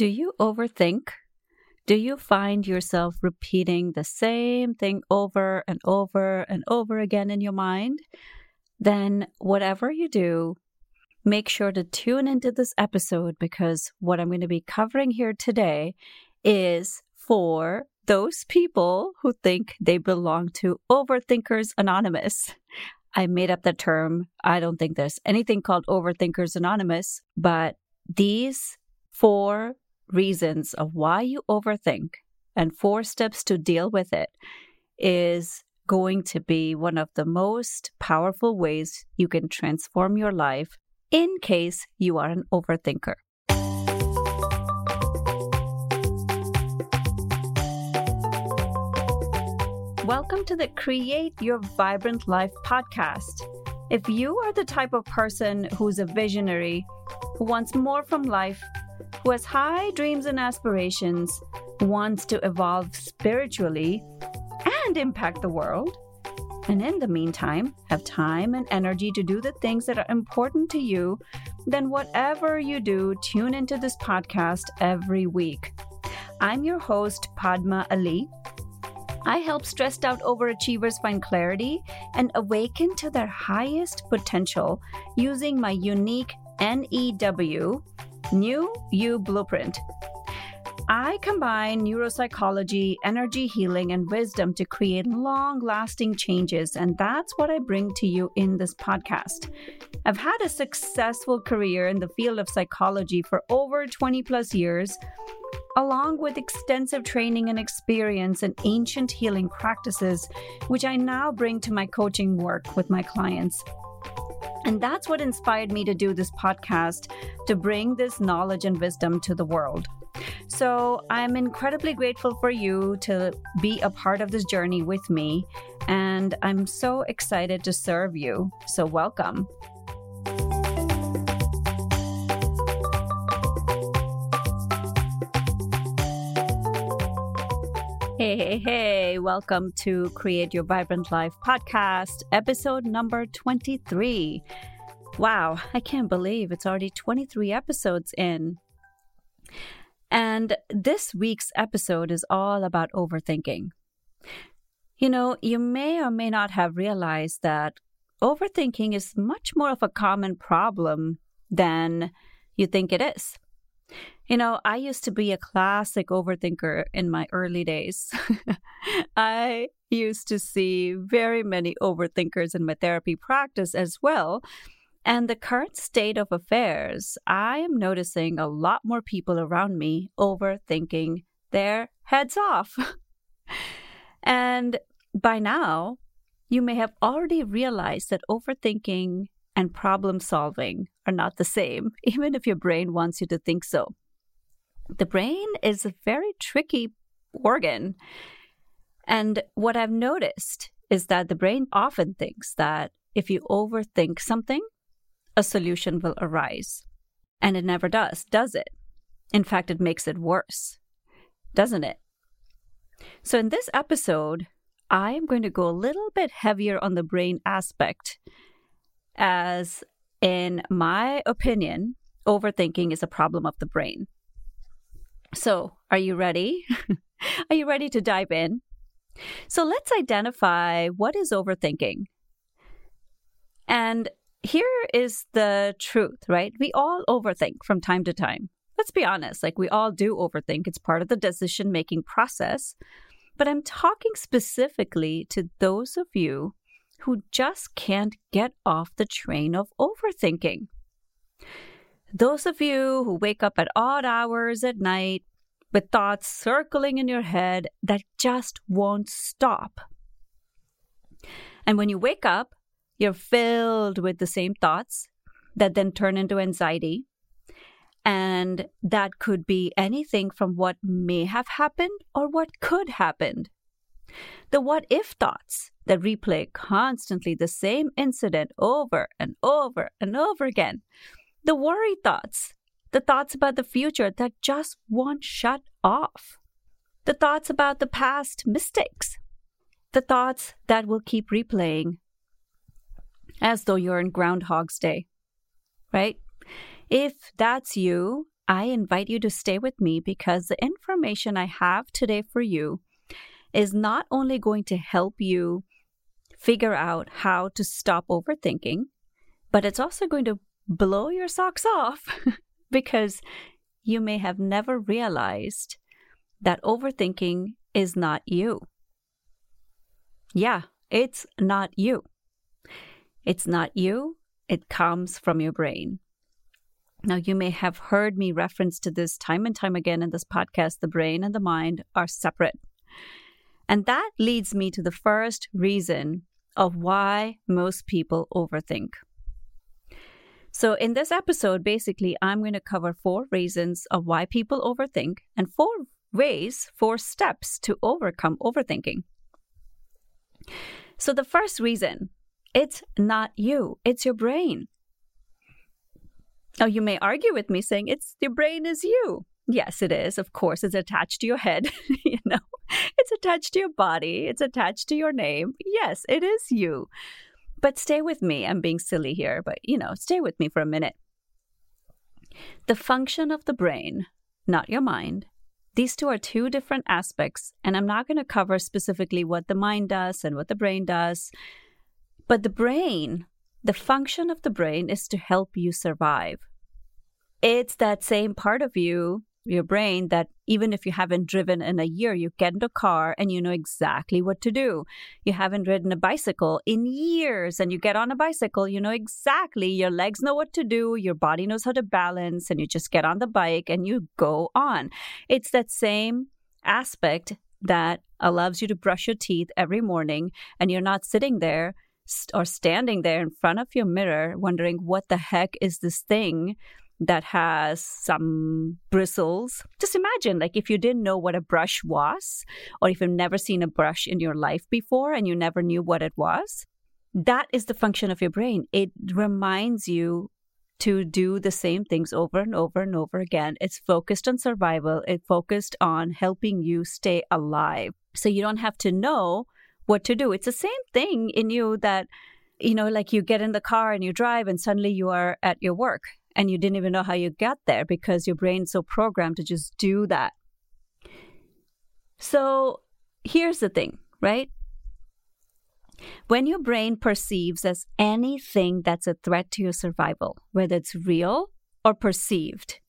Do you overthink? Do you find yourself repeating the same thing over and over and over again in your mind? Then, whatever you do, make sure to tune into this episode because what I'm going to be covering here today is for those people who think they belong to Overthinkers Anonymous. I made up the term. I don't think there's anything called Overthinkers Anonymous, but these four reasons of why you overthink and four steps to deal with it is going to be one of the most powerful ways you can transform your life in case you are an overthinker. Welcome to the Create Your Vibrant Life podcast. If you are the type of person who's a visionary, who wants more from life, who has high dreams and aspirations, wants to evolve spiritually and impact the world, and in the meantime, have time and energy to do the things that are important to you, then whatever you do, tune into this podcast every week. I'm your host, Padma Ali. I help stressed out overachievers find clarity and awaken to their highest potential using my unique NEW New You Blueprint. I combine neuropsychology, energy healing, and wisdom to create long lasting changes, and that's what I bring to you in this podcast. I've had a successful career in the field of psychology for over 20 plus years, along with extensive training and experience in ancient healing practices, which I now bring to my coaching work with my clients. And that's what inspired me to do this podcast to bring this knowledge and wisdom to the world. So I'm incredibly grateful for you to be a part of this journey with me. And I'm so excited to serve you. So, welcome. Hey, hey, hey, welcome to Create Your Vibrant Life podcast, episode number 23. Wow, I can't believe it's already 23 episodes in. And this week's episode is all about overthinking. You know, you may or may not have realized that overthinking is much more of a common problem than you think it is. You know, I used to be a classic overthinker in my early days. I used to see very many overthinkers in my therapy practice as well. And the current state of affairs, I am noticing a lot more people around me overthinking their heads off. and by now, you may have already realized that overthinking and problem solving are not the same, even if your brain wants you to think so. The brain is a very tricky organ. And what I've noticed is that the brain often thinks that if you overthink something, a solution will arise. And it never does, does it? In fact, it makes it worse, doesn't it? So, in this episode, I am going to go a little bit heavier on the brain aspect, as in my opinion, overthinking is a problem of the brain. So, are you ready? are you ready to dive in? So, let's identify what is overthinking. And here is the truth, right? We all overthink from time to time. Let's be honest, like we all do overthink. It's part of the decision making process. But I'm talking specifically to those of you who just can't get off the train of overthinking. Those of you who wake up at odd hours at night with thoughts circling in your head that just won't stop. And when you wake up, you're filled with the same thoughts that then turn into anxiety. And that could be anything from what may have happened or what could happen. The what if thoughts that replay constantly the same incident over and over and over again the worry thoughts, the thoughts about the future that just won't shut off, the thoughts about the past mistakes, the thoughts that will keep replaying as though you're in Groundhog's Day, right? If that's you, I invite you to stay with me because the information I have today for you is not only going to help you figure out how to stop overthinking, but it's also going to blow your socks off because you may have never realized that overthinking is not you. Yeah, it's not you. It's not you, it comes from your brain. Now, you may have heard me reference to this time and time again in this podcast the brain and the mind are separate. And that leads me to the first reason of why most people overthink. So, in this episode, basically, I'm going to cover four reasons of why people overthink and four ways, four steps to overcome overthinking. So, the first reason it's not you, it's your brain. Now, you may argue with me saying it's your brain is you. Yes, it is. Of course, it's attached to your head. you know, it's attached to your body. It's attached to your name. Yes, it is you. But stay with me. I'm being silly here, but you know, stay with me for a minute. The function of the brain, not your mind, these two are two different aspects, and I'm not going to cover specifically what the mind does and what the brain does. But the brain, the function of the brain is to help you survive. It's that same part of you your brain that even if you haven't driven in a year, you get into a car and you know exactly what to do. You haven't ridden a bicycle in years and you get on a bicycle, you know exactly, your legs know what to do, your body knows how to balance, and you just get on the bike and you go on. It's that same aspect that allows you to brush your teeth every morning and you're not sitting there or standing there in front of your mirror wondering what the heck is this thing that has some bristles. Just imagine, like, if you didn't know what a brush was, or if you've never seen a brush in your life before and you never knew what it was, that is the function of your brain. It reminds you to do the same things over and over and over again. It's focused on survival, it's focused on helping you stay alive. So you don't have to know what to do. It's the same thing in you that, you know, like you get in the car and you drive and suddenly you are at your work and you didn't even know how you got there because your brain's so programmed to just do that. So here's the thing, right? When your brain perceives as anything that's a threat to your survival, whether it's real or perceived,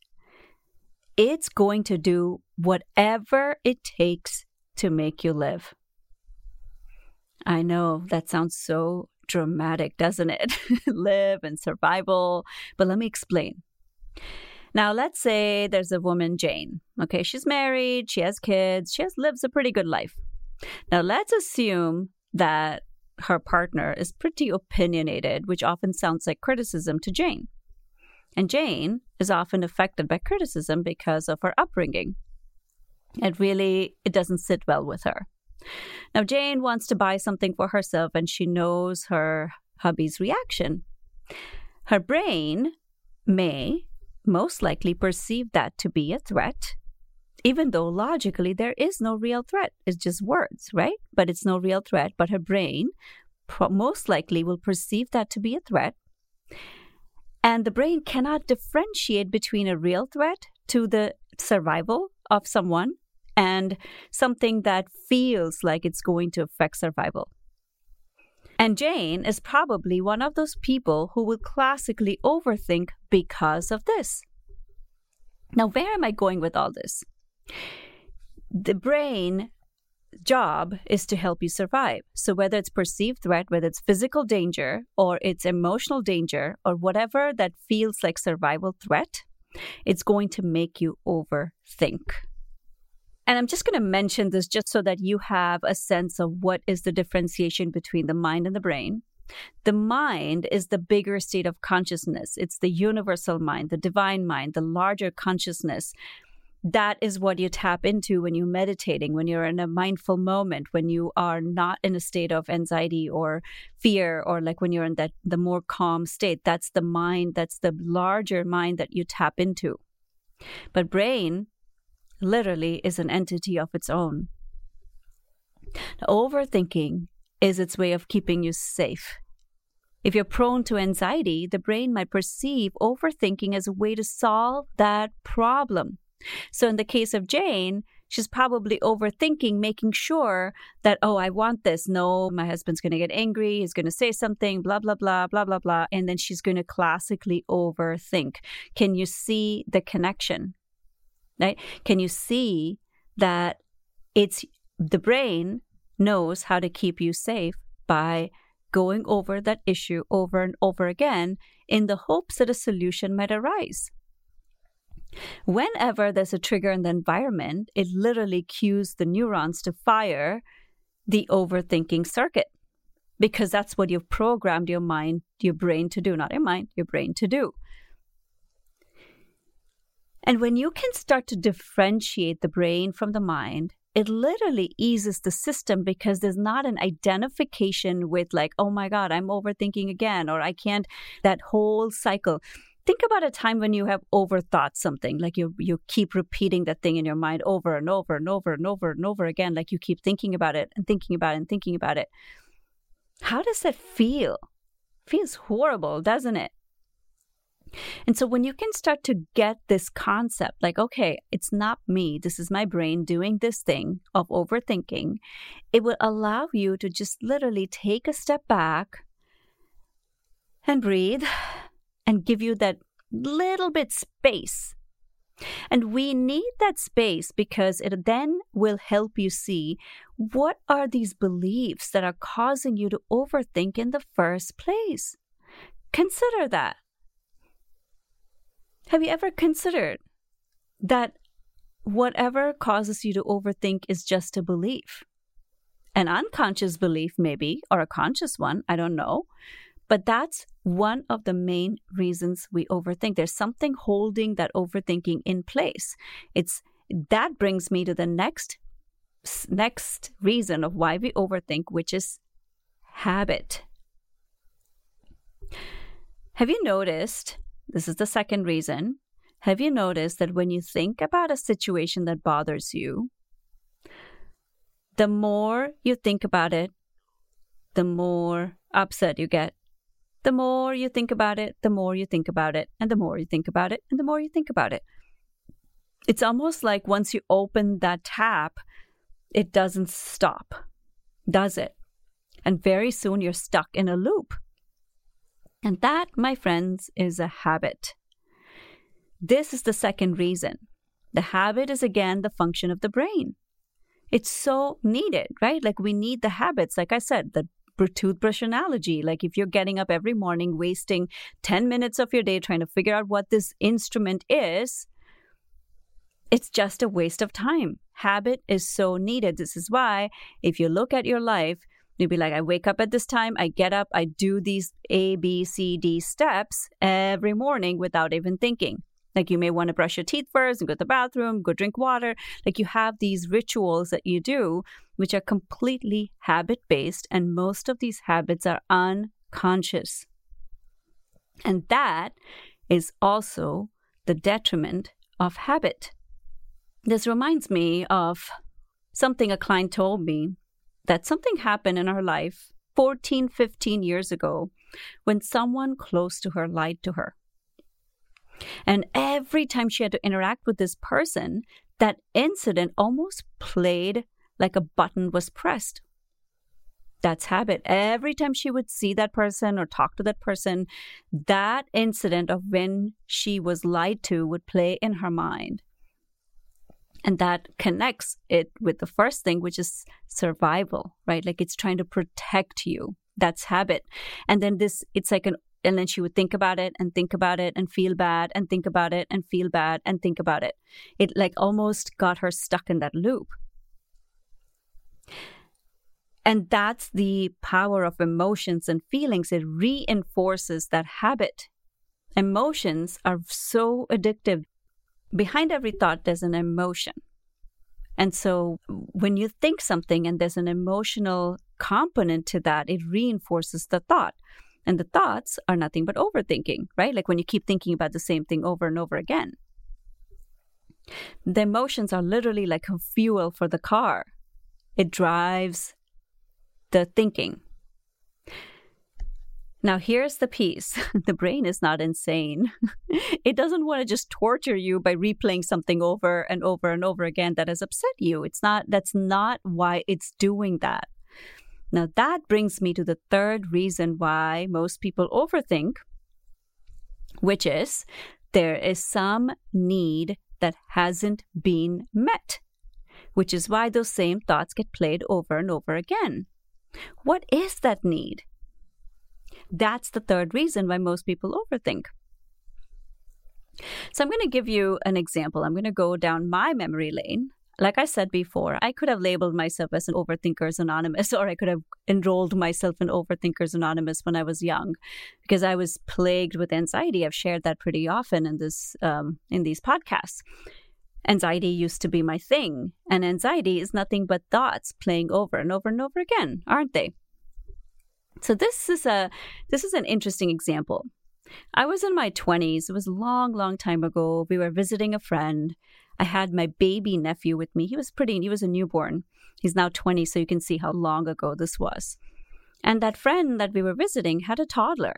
it's going to do whatever it takes to make you live. I know that sounds so dramatic, doesn't it? Live and survival. But let me explain. Now, let's say there's a woman, Jane. Okay, she's married, she has kids, she has lives a pretty good life. Now, let's assume that her partner is pretty opinionated, which often sounds like criticism to Jane. And Jane is often affected by criticism because of her upbringing. It really it doesn't sit well with her. Now, Jane wants to buy something for herself and she knows her hubby's reaction. Her brain may most likely perceive that to be a threat, even though logically there is no real threat. It's just words, right? But it's no real threat. But her brain most likely will perceive that to be a threat. And the brain cannot differentiate between a real threat to the survival of someone and something that feels like it's going to affect survival. And Jane is probably one of those people who will classically overthink because of this. Now, where am I going with all this? The brain job is to help you survive. So whether it's perceived threat, whether it's physical danger or it's emotional danger or whatever that feels like survival threat, it's going to make you overthink. And I'm just going to mention this just so that you have a sense of what is the differentiation between the mind and the brain. The mind is the bigger state of consciousness. It's the universal mind, the divine mind, the larger consciousness. That is what you tap into when you're meditating, when you're in a mindful moment, when you are not in a state of anxiety or fear, or like when you're in that the more calm state. That's the mind, that's the larger mind that you tap into. But brain literally is an entity of its own. Overthinking is its way of keeping you safe. If you're prone to anxiety, the brain might perceive overthinking as a way to solve that problem. So, in the case of Jane, she's probably overthinking, making sure that, oh, I want this. No, my husband's going to get angry. He's going to say something, blah, blah, blah, blah, blah, blah. And then she's going to classically overthink. Can you see the connection? Right? Can you see that it's the brain knows how to keep you safe by going over that issue over and over again in the hopes that a solution might arise. Whenever there's a trigger in the environment, it literally cues the neurons to fire the overthinking circuit because that's what you've programmed your mind, your brain to do, not your mind, your brain to do. And when you can start to differentiate the brain from the mind, it literally eases the system because there's not an identification with, like, oh my God, I'm overthinking again, or I can't, that whole cycle. Think about a time when you have overthought something, like you you keep repeating that thing in your mind over and over and over and over and over again, like you keep thinking about it and thinking about it and thinking about it. How does that feel? Feels horrible, doesn't it? And so when you can start to get this concept, like, okay, it's not me, this is my brain doing this thing of overthinking, it will allow you to just literally take a step back and breathe and give you that little bit space. And we need that space because it then will help you see what are these beliefs that are causing you to overthink in the first place. Consider that. Have you ever considered that whatever causes you to overthink is just a belief? An unconscious belief, maybe, or a conscious one, I don't know. But that's one of the main reasons we overthink. There's something holding that overthinking in place. It's that brings me to the next next reason of why we overthink, which is habit. Have you noticed this is the second reason. Have you noticed that when you think about a situation that bothers you, the more you think about it, the more upset you get. The more you think about it, the more you think about it, and the more you think about it, and the more you think about it. It's almost like once you open that tap, it doesn't stop, does it? And very soon you're stuck in a loop. And that, my friends, is a habit. This is the second reason. The habit is again the function of the brain. It's so needed, right? Like we need the habits. Like I said, the toothbrush analogy. Like if you're getting up every morning, wasting 10 minutes of your day trying to figure out what this instrument is, it's just a waste of time. Habit is so needed. This is why, if you look at your life, You'd be like, I wake up at this time, I get up, I do these A, B, C, D steps every morning without even thinking. Like you may want to brush your teeth first and go to the bathroom, go drink water. Like you have these rituals that you do, which are completely habit based, and most of these habits are unconscious. And that is also the detriment of habit. This reminds me of something a client told me that something happened in her life 14, 15 years ago when someone close to her lied to her. And every time she had to interact with this person, that incident almost played like a button was pressed. That's habit. Every time she would see that person or talk to that person, that incident of when she was lied to would play in her mind. And that connects it with the first thing, which is survival, right? Like it's trying to protect you. That's habit. And then this, it's like an, and then she would think about it and think about it and feel bad and think about it and feel bad and think about it. It like almost got her stuck in that loop. And that's the power of emotions and feelings. It reinforces that habit. Emotions are so addictive behind every thought, there's an emotion. And so when you think something and there's an emotional component to that, it reinforces the thought. And the thoughts are nothing but overthinking, right? Like when you keep thinking about the same thing over and over again. The emotions are literally like fuel for the car, it drives the thinking. Now, here's the piece the brain is not insane. it doesn't want to just torture you by replaying something over and over and over again that has upset you. It's not, that's not why it's doing that. Now, that brings me to the third reason why most people overthink, which is there is some need that hasn't been met, which is why those same thoughts get played over and over again. What is that need? That's the third reason why most people overthink. So, I'm going to give you an example. I'm going to go down my memory lane. Like I said before, I could have labeled myself as an Overthinkers Anonymous, or I could have enrolled myself in Overthinkers Anonymous when I was young, because I was plagued with anxiety. I've shared that pretty often in this um, in these podcasts. Anxiety used to be my thing, and anxiety is nothing but thoughts playing over and over and over again, aren't they? So this is a this is an interesting example. I was in my 20s. It was a long, long time ago. We were visiting a friend. I had my baby nephew with me. He was pretty, he was a newborn. He's now 20, so you can see how long ago this was. And that friend that we were visiting had a toddler.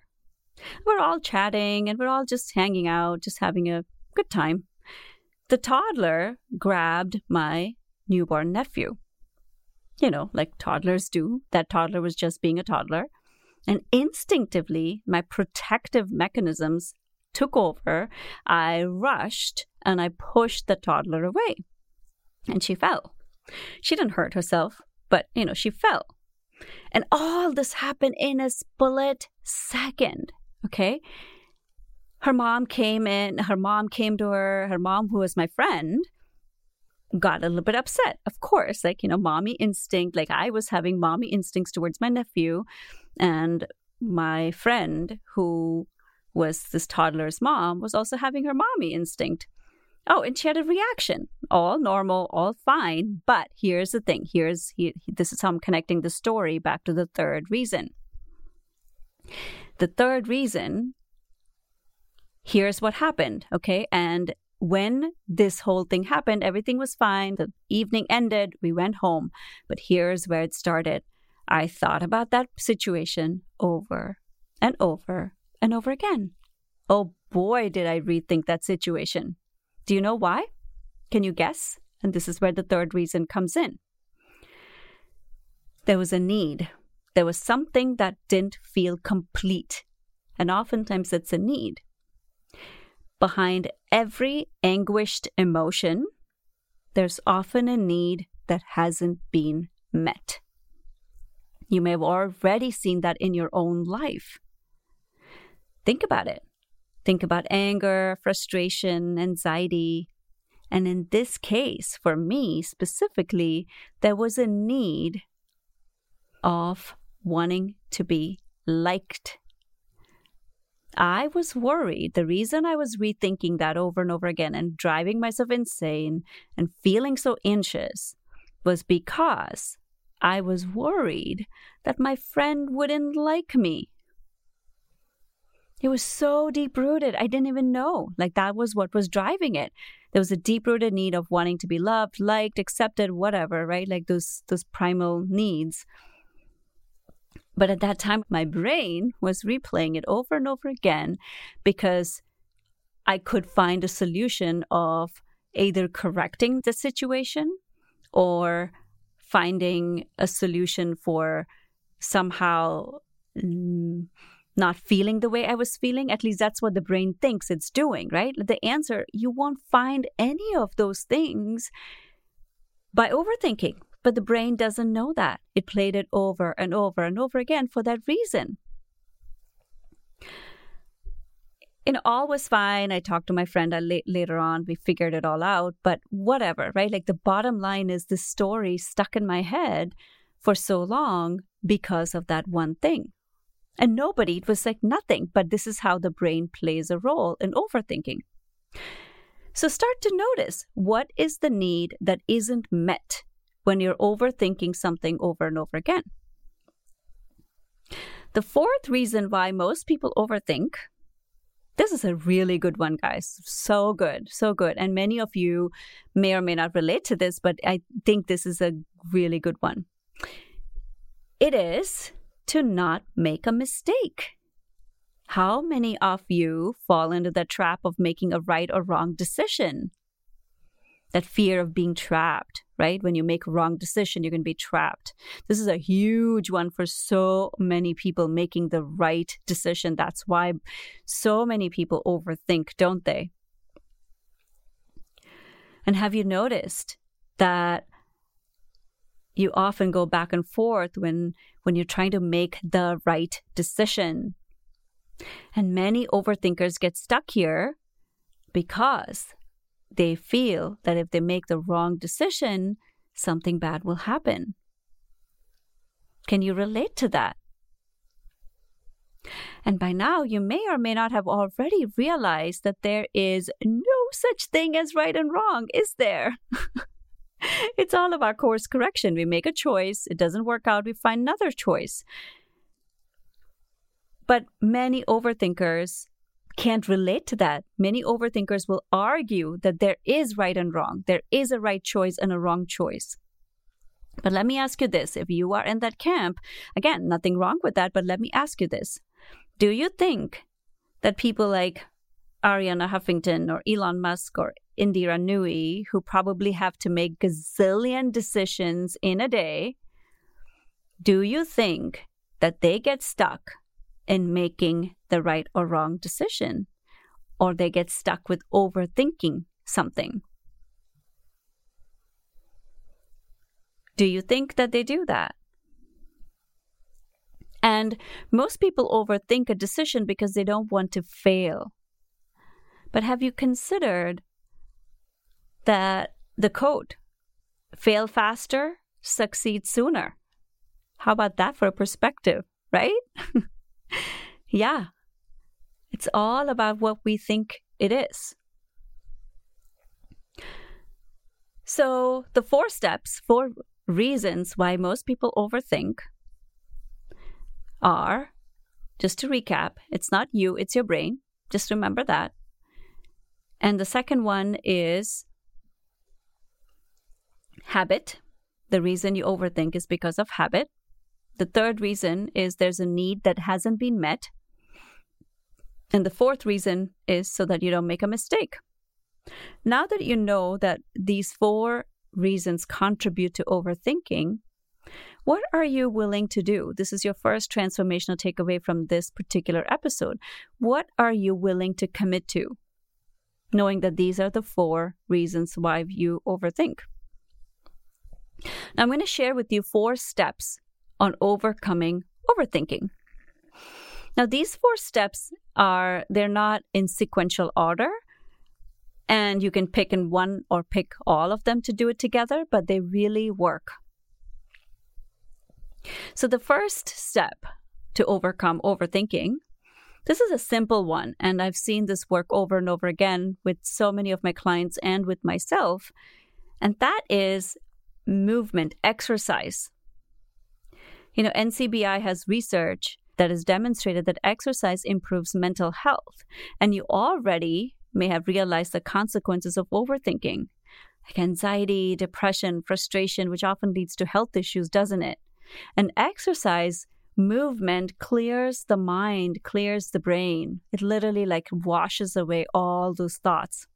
We're all chatting and we're all just hanging out, just having a good time. The toddler grabbed my newborn nephew you know, like toddlers do. That toddler was just being a toddler. And instinctively, my protective mechanisms took over. I rushed and I pushed the toddler away. And she fell. She didn't hurt herself, but, you know, she fell. And all this happened in a split second. Okay. Her mom came in, her mom came to her, her mom, who was my friend, got a little bit upset. Of course, like, you know, mommy instinct, like I was having mommy instincts towards my nephew. And my friend, who was this toddler's mom, was also having her mommy instinct. Oh, and she had a reaction. All normal, all fine. But here's the thing. Here's he, this is how I'm connecting the story back to the third reason. The third reason here's what happened, okay? And when this whole thing happened, everything was fine. The evening ended. We went home. But here's where it started. I thought about that situation over and over and over again. Oh boy, did I rethink that situation. Do you know why? Can you guess? And this is where the third reason comes in. There was a need. There was something that didn't feel complete. And oftentimes it's a need behind every anguished emotion, there's often a need that hasn't been met. You may have already seen that in your own life. Think about it. Think about anger, frustration, anxiety. And in this case, for me specifically, there was a need of wanting to be liked I was worried. The reason I was rethinking that over and over again and driving myself insane and feeling so anxious was because I was worried that my friend wouldn't like me. It was so deep rooted. I didn't even know. Like that was what was driving it. There was a deep rooted need of wanting to be loved, liked, accepted, whatever, right? Like those those primal needs. But at that time, my brain was replaying it over and over again because I could find a solution of either correcting the situation or finding a solution for somehow mm, not feeling the way I was feeling. At least that's what the brain thinks it's doing, right? The answer, you won't find any of those things by overthinking. But the brain doesn't know that. It played it over and over and over again for that reason. And all was fine. I talked to my friend I, later on. We figured it all out, but whatever, right? Like the bottom line is this story stuck in my head for so long because of that one thing. And nobody, it was like nothing, but this is how the brain plays a role in overthinking. So start to notice what is the need that isn't met when you're overthinking something over and over again. The fourth reason why most people overthink this is a really good one, guys. So good, so good. And many of you may or may not relate to this, but I think this is a really good one. It is to not make a mistake. How many of you fall into the trap of making a right or wrong decision? That fear of being trapped, right? When you make a wrong decision, you're going to be trapped. This is a huge one for so many people making the right decision. That's why so many people overthink, don't they? And have you noticed that you often go back and forth when when you're trying to make the right decision? And many overthinkers get stuck here because they feel that if they make the wrong decision, something bad will happen. Can you relate to that? And by now, you may or may not have already realized that there is no such thing as right and wrong, is there? it's all about course correction. We make a choice, it doesn't work out, we find another choice. But many overthinkers can't relate to that. Many overthinkers will argue that there is right and wrong, there is a right choice and a wrong choice. But let me ask you this if you are in that camp, again, nothing wrong with that, but let me ask you this. Do you think that people like Arianna Huffington or Elon Musk or Indra Nooyi, who probably have to make gazillion decisions in a day, do you think that they get stuck in making the right or wrong decision, or they get stuck with overthinking something. Do you think that they do that? And most people overthink a decision because they don't want to fail. But have you considered that the code fail faster, succeed sooner? How about that for a perspective, right? yeah, it's all about what we think it is. So, the four steps, four reasons why most people overthink are just to recap, it's not you, it's your brain. Just remember that. And the second one is habit. The reason you overthink is because of habit. The third reason is there's a need that hasn't been met. And the fourth reason is so that you don't make a mistake. Now that you know that these four reasons contribute to overthinking, what are you willing to do? This is your first transformational takeaway from this particular episode. What are you willing to commit to? Knowing that these are the four reasons why you overthink. Now, I'm going to share with you four steps on overcoming overthinking. Now, these four steps are, they're not in sequential order, and you can pick in one or pick all of them to do it together, but they really work. So, the first step to overcome overthinking, this is a simple one, and I've seen this work over and over again with so many of my clients and with myself, and that is movement, exercise. You know, NCBI has research that has demonstrated that exercise improves mental health. And you already may have realized the consequences of overthinking, like anxiety, depression, frustration, which often leads to health issues, doesn't it? And exercise movement clears the mind, clears the brain. It literally like washes away all those thoughts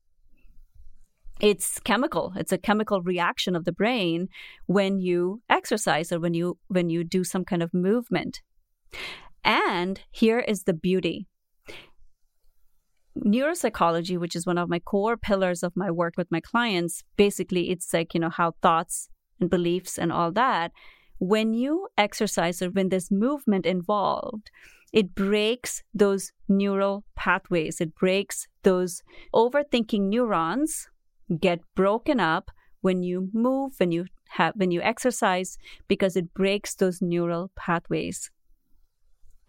it's chemical. It's a chemical reaction of the brain when you exercise or when you when you do some kind of movement. And here is the beauty. Neuropsychology which is one of my core pillars of my work with my clients basically it's like you know how thoughts and beliefs and all that when you exercise or when there's movement involved it breaks those neural pathways. It breaks those overthinking neurons get broken up when you move, when you have when you exercise because it breaks those neural pathways.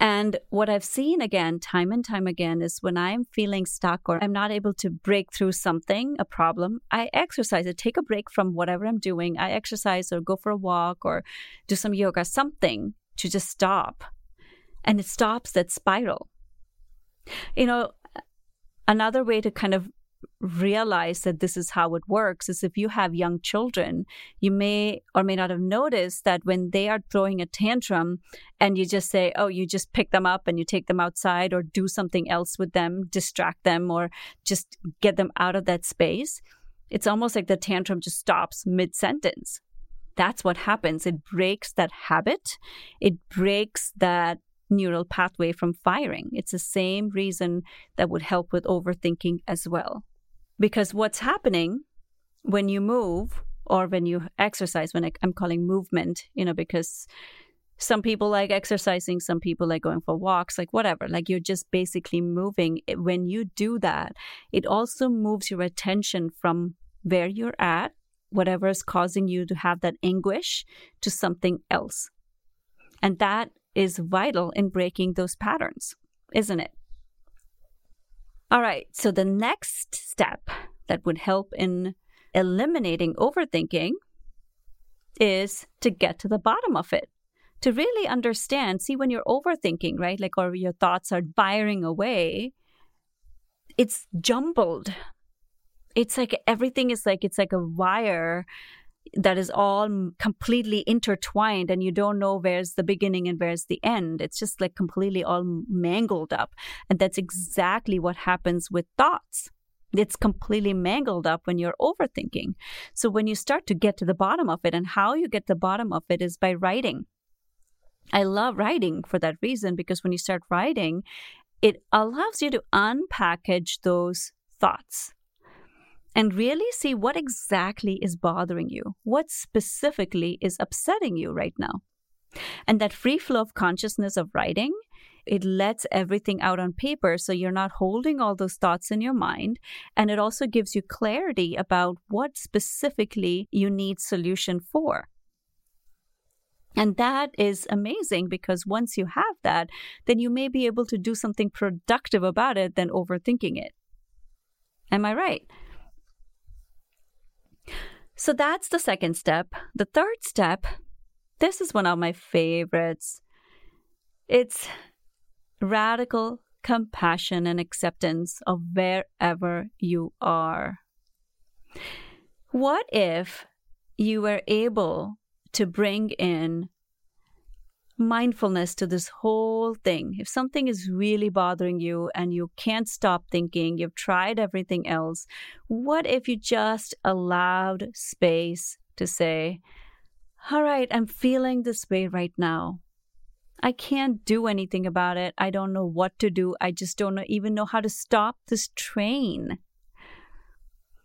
And what I've seen again, time and time again, is when I'm feeling stuck or I'm not able to break through something, a problem, I exercise. I take a break from whatever I'm doing. I exercise or go for a walk or do some yoga, something to just stop. And it stops that spiral. You know, another way to kind of realize that this is how it works is if you have young children, you may or may not have noticed that when they are throwing a tantrum and you just say, oh, you just pick them up and you take them outside or do something else with them, distract them, or just get them out of that space, it's almost like the tantrum just stops mid sentence. That's what happens. It breaks that habit, it breaks that neural pathway from firing. It's the same reason that would help with overthinking as well. Because what's happening when you move or when you exercise, when I, I'm calling movement, you know, because some people like exercising, some people like going for walks, like whatever. Like you're just basically moving. When you do that, it also moves your attention from where you're at, whatever is causing you to have that anguish, to something else. And that is vital in breaking those patterns, isn't it? All right, so the next step that would help in eliminating overthinking is to get to the bottom of it. To really understand, see when you're overthinking, right? Like, or your thoughts are firing away, it's jumbled. It's like everything is like, it's like a wire that is all completely intertwined and you don't know where's the beginning and where's the end. It's just like completely all mangled up. And that's exactly what happens with thoughts. It's completely mangled up when you're overthinking. So when you start to get to the bottom of it, and how you get to the bottom of it is by writing. I love writing for that reason because when you start writing, it allows you to unpackage those thoughts and really see what exactly is bothering you, what specifically is upsetting you right now. And that free flow of consciousness of writing, it lets everything out on paper so you're not holding all those thoughts in your mind. And it also gives you clarity about what specifically you need solution for. And that is amazing because once you have that, then you may be able to do something productive about it than overthinking it. Am I right? So that's the second step. The third step, this is one of my favorites. It's radical compassion and acceptance of wherever you are. What if you were able to bring in mindfulness to this whole thing. If something is really bothering you and you can't stop thinking, you've tried everything else, what if you just allowed space to say, All right, I'm feeling this way right now. I can't do anything about it. I don't know what to do. I just don't even know how to stop this train.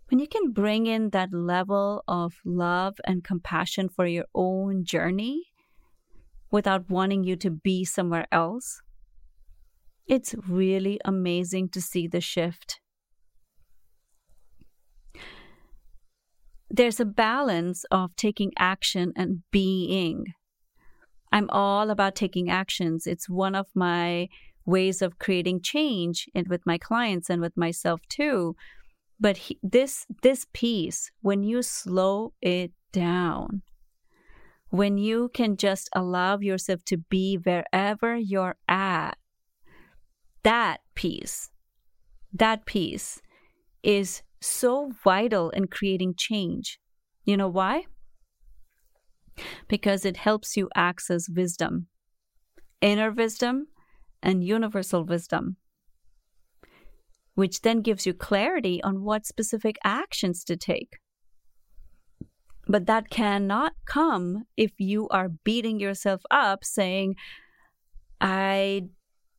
When you can bring in that level of love and compassion for your own journey, without wanting you to be somewhere else. It's really amazing to see the shift. There's a balance of taking action and being. I'm all about taking actions. It's one of my ways of creating change and with my clients and with myself too. But he, this this piece, when you slow it down, when you can just allow yourself to be wherever you're at, that piece, that piece is so vital in creating change. You know why? Because it helps you access wisdom, inner wisdom, and universal wisdom, which then gives you clarity on what specific actions to take. But that cannot come if you are beating yourself up saying, I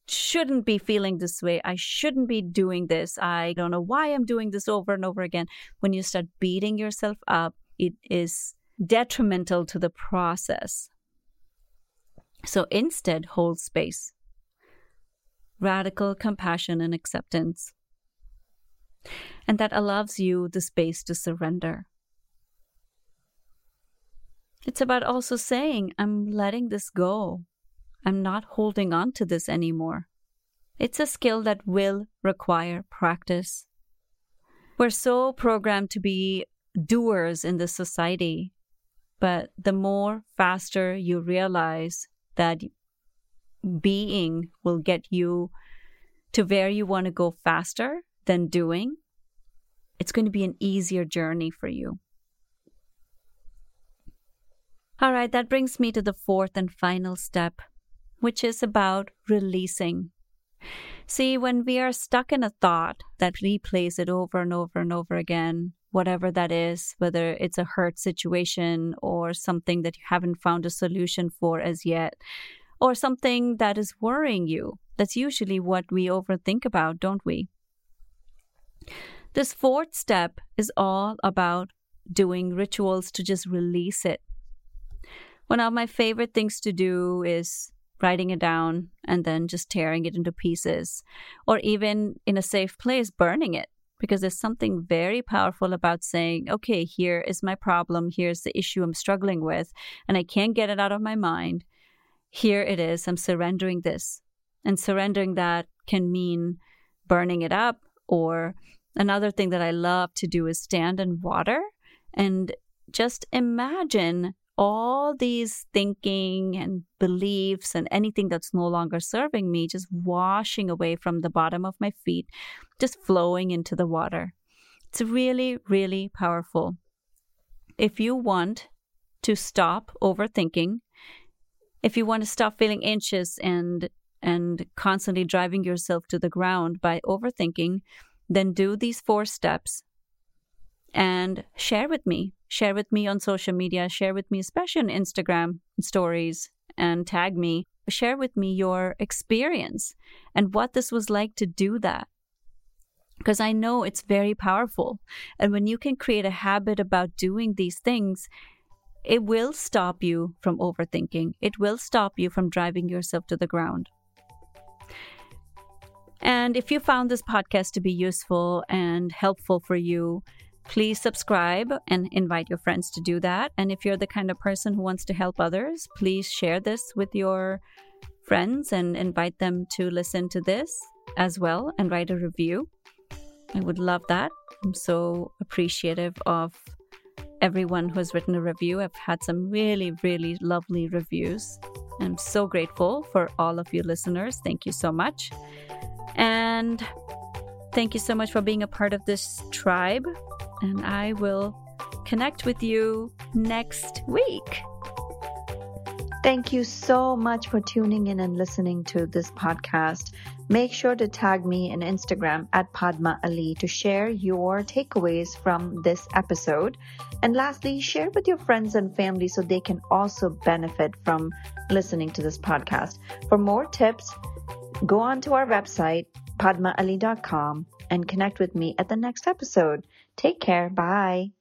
shouldn't be feeling this way. I shouldn't be doing this. I don't know why I'm doing this over and over again. When you start beating yourself up, it is detrimental to the process. So instead, hold space. Radical compassion and acceptance. And that allows you the space to surrender. It's about also saying, I'm letting this go. I'm not holding on to this anymore. It's a skill that will require practice. We're so programmed to be doers in this society, but the more faster you realize that being will get you to where you want to go faster than doing, It's going to be an easier journey for you. All right, that brings me to the fourth and final step, which is about releasing. See, when we are stuck in a thought that replays it over and over and over again, whatever that is, whether it's a hurt situation or something that you haven't found a solution for as yet, or something that is worrying you, that's usually what we overthink about, don't we? This fourth step is all about doing rituals to just release it. One of my favorite things to do is writing it down and then just tearing it into pieces, or even in a safe place, burning it. Because there's something very powerful about saying, okay, here is my problem. Here's the issue I'm struggling with, and I can't get it out of my mind. Here it is. I'm surrendering this. And surrendering that can mean burning it up. Or another thing that I love to do is stand in water and just imagine all these thinking and beliefs and anything that's no longer serving me just washing away from the bottom of my feet, just flowing into the water. It's really, really powerful. If you want to stop overthinking, if you want to stop feeling anxious and and constantly driving yourself to the ground by overthinking, then do these four steps and share with me. Share with me on social media, share with me, especially on Instagram stories, and tag me. Share with me your experience and what this was like to do that. Because I know it's very powerful. And when you can create a habit about doing these things, it will stop you from overthinking. It will stop you from driving yourself to the ground. And if you found this podcast to be useful and helpful for you, please subscribe and invite your friends to do that. And if you're the kind of person who wants to help others, please share this with your friends and invite them to listen to this as well and write a review. I would love that. I'm so appreciative of everyone who has written a review. I've had some really, really lovely reviews. I'm so grateful for all of you listeners. Thank you so much. And thank you so much for being a part of this tribe and I will connect with you next week. Thank you so much for tuning in and listening to this podcast. Make sure to tag me on Instagram at Padma Ali to share your takeaways from this episode. And lastly, share with your friends and family so they can also benefit from listening to this podcast. For more tips, go on to our website, padmaali.com, and connect with me at the next episode. Take care. Bye.